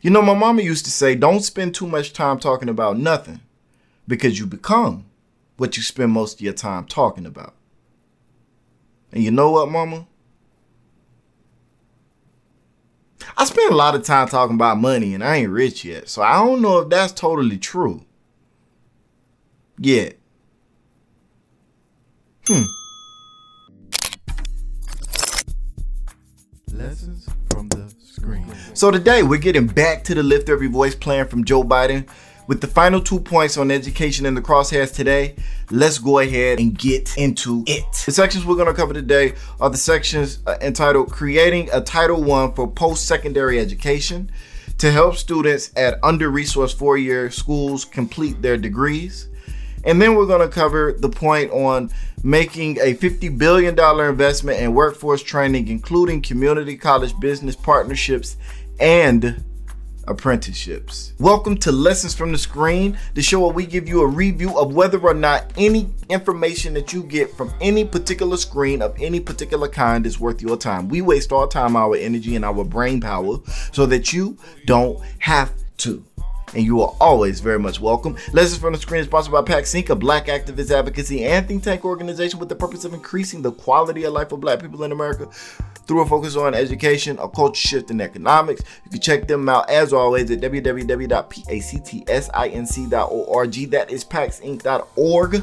You know, my mama used to say, don't spend too much time talking about nothing because you become what you spend most of your time talking about. And you know what, mama? I spend a lot of time talking about money and I ain't rich yet. So I don't know if that's totally true. Yet. Hmm. So today we're getting back to the Lift Every Voice plan from Joe Biden. With the final two points on education in the crosshairs today, let's go ahead and get into it. The sections we're going to cover today are the sections uh, entitled Creating a Title I for Post Secondary Education to help students at under resourced four year schools complete their degrees. And then we're going to cover the point on making a $50 billion investment in workforce training, including community college business partnerships and apprenticeships. Welcome to Lessons from the Screen, the show where we give you a review of whether or not any information that you get from any particular screen of any particular kind is worth your time. We waste our time, our energy, and our brain power so that you don't have to and you are always very much welcome. Lessons from the Screen is sponsored by PAX Inc., a black activist advocacy and think tank organization with the purpose of increasing the quality of life of black people in America through a focus on education, a culture shift, and economics. You can check them out as always at www.paxinc.org. That is paxinc.org.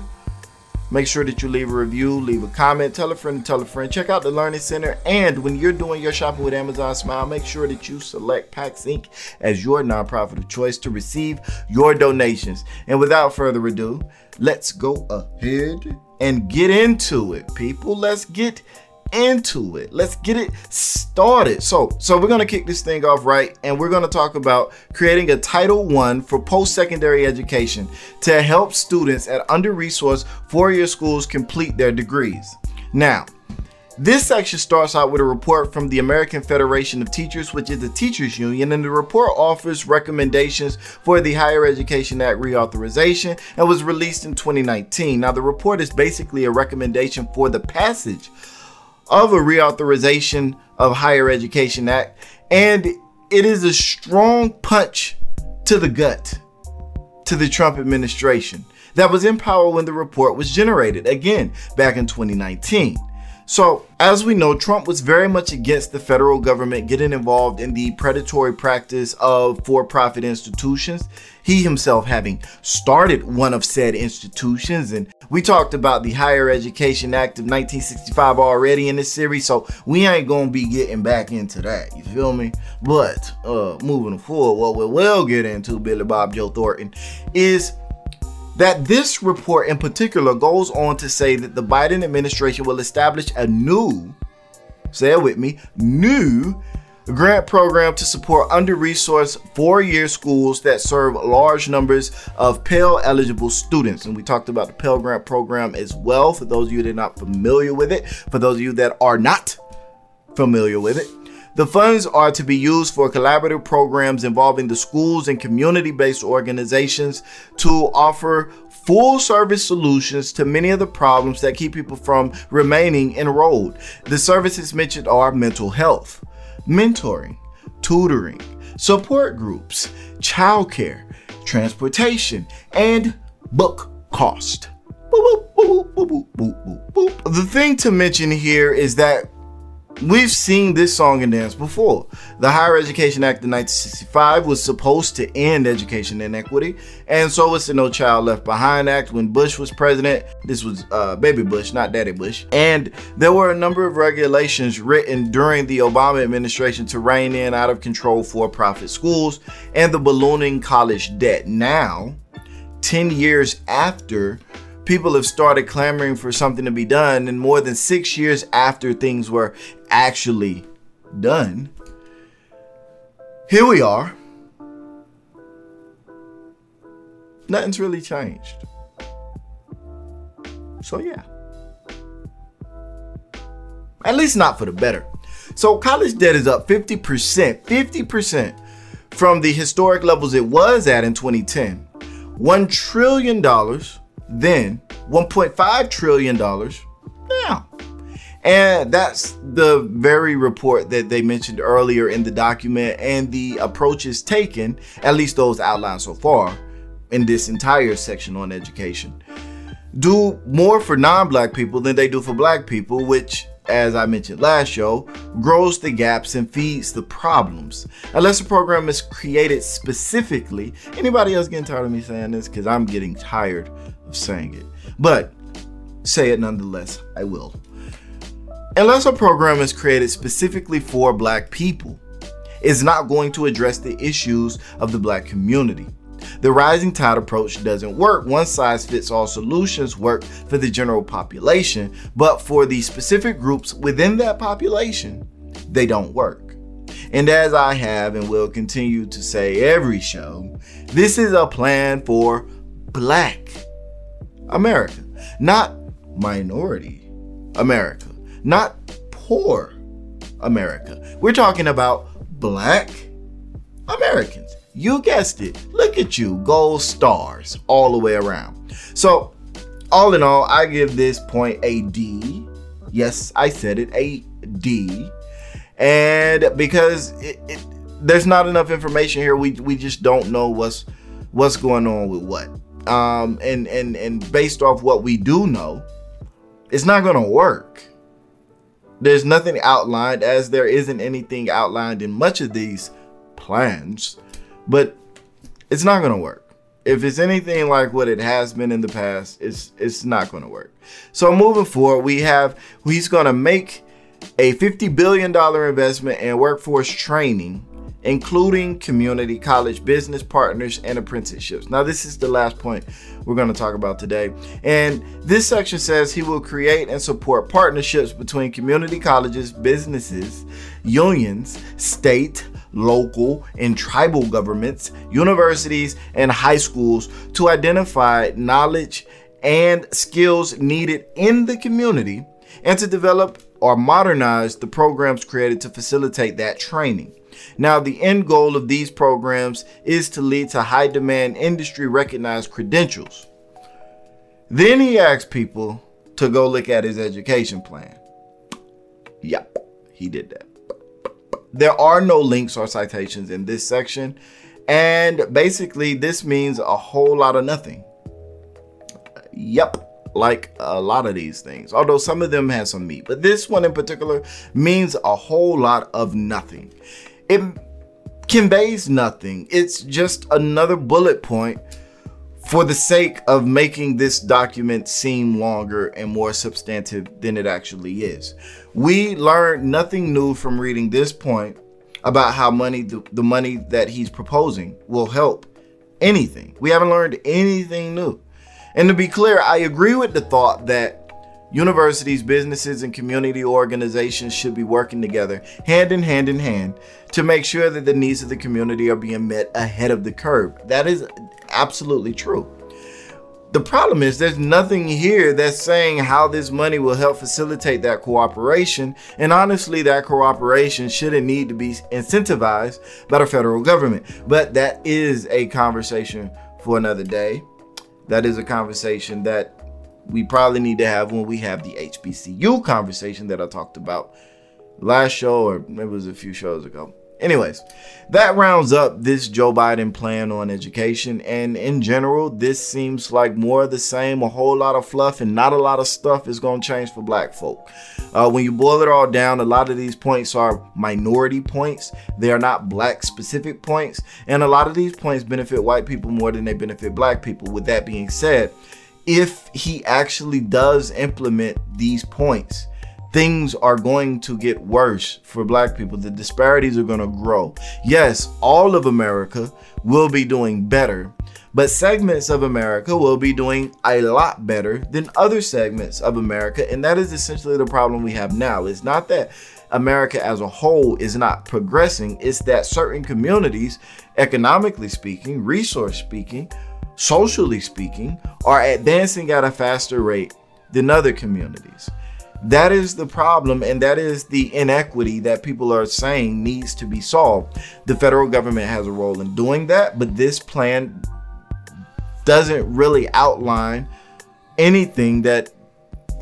Make sure that you leave a review, leave a comment, tell a friend, tell a friend. Check out the Learning Center. And when you're doing your shopping with Amazon Smile, make sure that you select PAX Inc. as your nonprofit of choice to receive your donations. And without further ado, let's go ahead and get into it, people. Let's get into it. Let's get it started. So, so we're gonna kick this thing off right, and we're gonna talk about creating a Title One for post-secondary education to help students at under-resourced four-year schools complete their degrees. Now, this section starts out with a report from the American Federation of Teachers, which is the teachers union, and the report offers recommendations for the Higher Education Act reauthorization and was released in 2019. Now, the report is basically a recommendation for the passage of a reauthorization of Higher Education Act, and it is a strong punch to the gut to the Trump administration that was in power when the report was generated, again, back in 2019. So, as we know, Trump was very much against the federal government getting involved in the predatory practice of for profit institutions. He himself having started one of said institutions. And we talked about the Higher Education Act of 1965 already in this series, so we ain't gonna be getting back into that. You feel me? But uh moving forward, what we will get into, Billy Bob Joe Thornton, is that this report in particular goes on to say that the Biden administration will establish a new, say it with me, new grant program to support under-resourced four-year schools that serve large numbers of Pell eligible students. And we talked about the Pell Grant program as well. For those of you that are not familiar with it, for those of you that are not familiar with it, the funds are to be used for collaborative programs involving the schools and community based organizations to offer full service solutions to many of the problems that keep people from remaining enrolled. The services mentioned are mental health, mentoring, tutoring, support groups, childcare, transportation, and book cost. The thing to mention here is that We've seen this song and dance before. The Higher Education Act of 1965 was supposed to end education inequity, and so was the No Child Left Behind Act when Bush was president. This was uh, Baby Bush, not Daddy Bush. And there were a number of regulations written during the Obama administration to rein in out of control for profit schools and the ballooning college debt. Now, 10 years after people have started clamoring for something to be done, and more than six years after things were actually done, here we are. Nothing's really changed. So, yeah. At least not for the better. So, college debt is up 50%, 50% from the historic levels it was at in 2010. $1 trillion then, $1.5 trillion now. And that's the very report that they mentioned earlier in the document and the approaches taken, at least those outlined so far, in this entire section on education. Do more for non black people than they do for black people, which, as I mentioned last show, grows the gaps and feeds the problems. Unless a program is created specifically, anybody else getting tired of me saying this? Because I'm getting tired of saying it. But say it nonetheless, I will. Unless a program is created specifically for black people, it's not going to address the issues of the black community. The rising tide approach doesn't work. One size fits all solutions work for the general population, but for the specific groups within that population, they don't work. And as I have and will continue to say every show, this is a plan for black America, not minority America, not poor America. We're talking about black Americans. You guessed it. Look at you, gold stars all the way around. So, all in all, I give this point a D. Yes, I said it, a D. And because it, it, there's not enough information here, we we just don't know what's what's going on with what. Um, and and and based off what we do know, it's not gonna work. There's nothing outlined, as there isn't anything outlined in much of these plans but it's not going to work. If it's anything like what it has been in the past, it's it's not going to work. So moving forward, we have he's going to make a 50 billion dollar investment in workforce training including community college business partners and apprenticeships. Now, this is the last point we're going to talk about today. And this section says he will create and support partnerships between community colleges, businesses, unions, state, local, and tribal governments, universities, and high schools to identify knowledge and skills needed in the community and to develop or modernize the programs created to facilitate that training. Now, the end goal of these programs is to lead to high demand industry recognized credentials. Then he asks people to go look at his education plan. Yep, he did that. There are no links or citations in this section, and basically, this means a whole lot of nothing. Yep, like a lot of these things, although some of them have some meat, but this one in particular means a whole lot of nothing. It conveys nothing, it's just another bullet point for the sake of making this document seem longer and more substantive than it actually is. We learned nothing new from reading this point about how money the, the money that he's proposing will help anything. We haven't learned anything new. And to be clear, I agree with the thought that universities, businesses, and community organizations should be working together, hand in hand in hand, to make sure that the needs of the community are being met ahead of the curve. That is absolutely true. The problem is there's nothing here that's saying how this money will help facilitate that cooperation. And honestly, that cooperation shouldn't need to be incentivized by the federal government. But that is a conversation for another day. That is a conversation that we probably need to have when we have the HBCU conversation that I talked about last show, or maybe it was a few shows ago. Anyways, that rounds up this Joe Biden plan on education. And in general, this seems like more of the same, a whole lot of fluff, and not a lot of stuff is going to change for black folk. Uh, when you boil it all down, a lot of these points are minority points. They are not black specific points. And a lot of these points benefit white people more than they benefit black people. With that being said, if he actually does implement these points, things are going to get worse for black people. The disparities are going to grow. Yes, all of America will be doing better, but segments of America will be doing a lot better than other segments of America. And that is essentially the problem we have now. It's not that America as a whole is not progressing, it's that certain communities, economically speaking, resource speaking, socially speaking, are advancing at a faster rate than other communities. That is the problem, and that is the inequity that people are saying needs to be solved. The federal government has a role in doing that, but this plan doesn't really outline anything that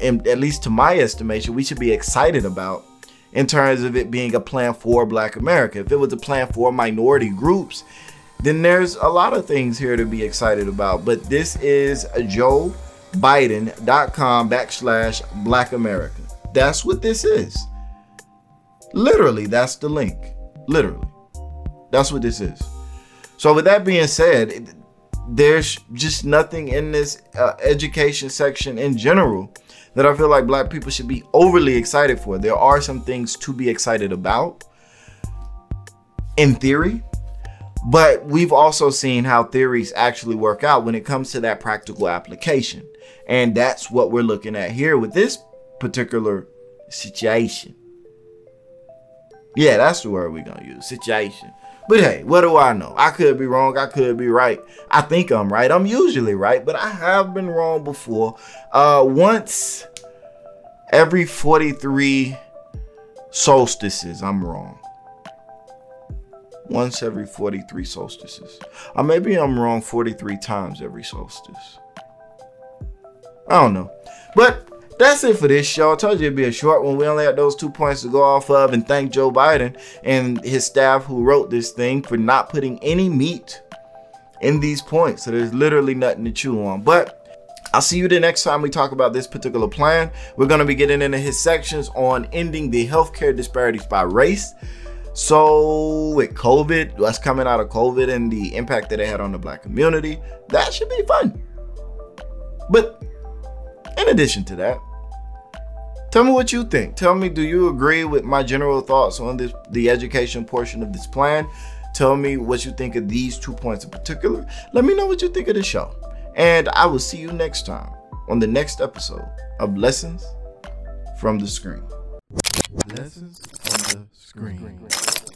at least to my estimation, we should be excited about in terms of it being a plan for Black America. If it was a plan for minority groups, then there's a lot of things here to be excited about. But this is Joe Biden.com backslash Black America. That's what this is. Literally, that's the link. Literally. That's what this is. So, with that being said, there's just nothing in this uh, education section in general that I feel like black people should be overly excited for. There are some things to be excited about in theory, but we've also seen how theories actually work out when it comes to that practical application. And that's what we're looking at here with this particular situation. Yeah, that's the word we're going to use situation. But hey, what do I know? I could be wrong. I could be right. I think I'm right. I'm usually right, but I have been wrong before. Uh, once every 43 solstices, I'm wrong. Once every 43 solstices. Or maybe I'm wrong 43 times every solstice. I don't know. But that's it for this show. I told you it'd be a short one. We only had those two points to go off of, and thank Joe Biden and his staff who wrote this thing for not putting any meat in these points. So there's literally nothing to chew on. But I'll see you the next time we talk about this particular plan. We're going to be getting into his sections on ending the healthcare disparities by race. So, with COVID, what's coming out of COVID and the impact that it had on the black community, that should be fun. But in addition to that, tell me what you think. Tell me, do you agree with my general thoughts on this the education portion of this plan? Tell me what you think of these two points in particular. Let me know what you think of the show. And I will see you next time on the next episode of Lessons from the Screen. Lessons on the Screen.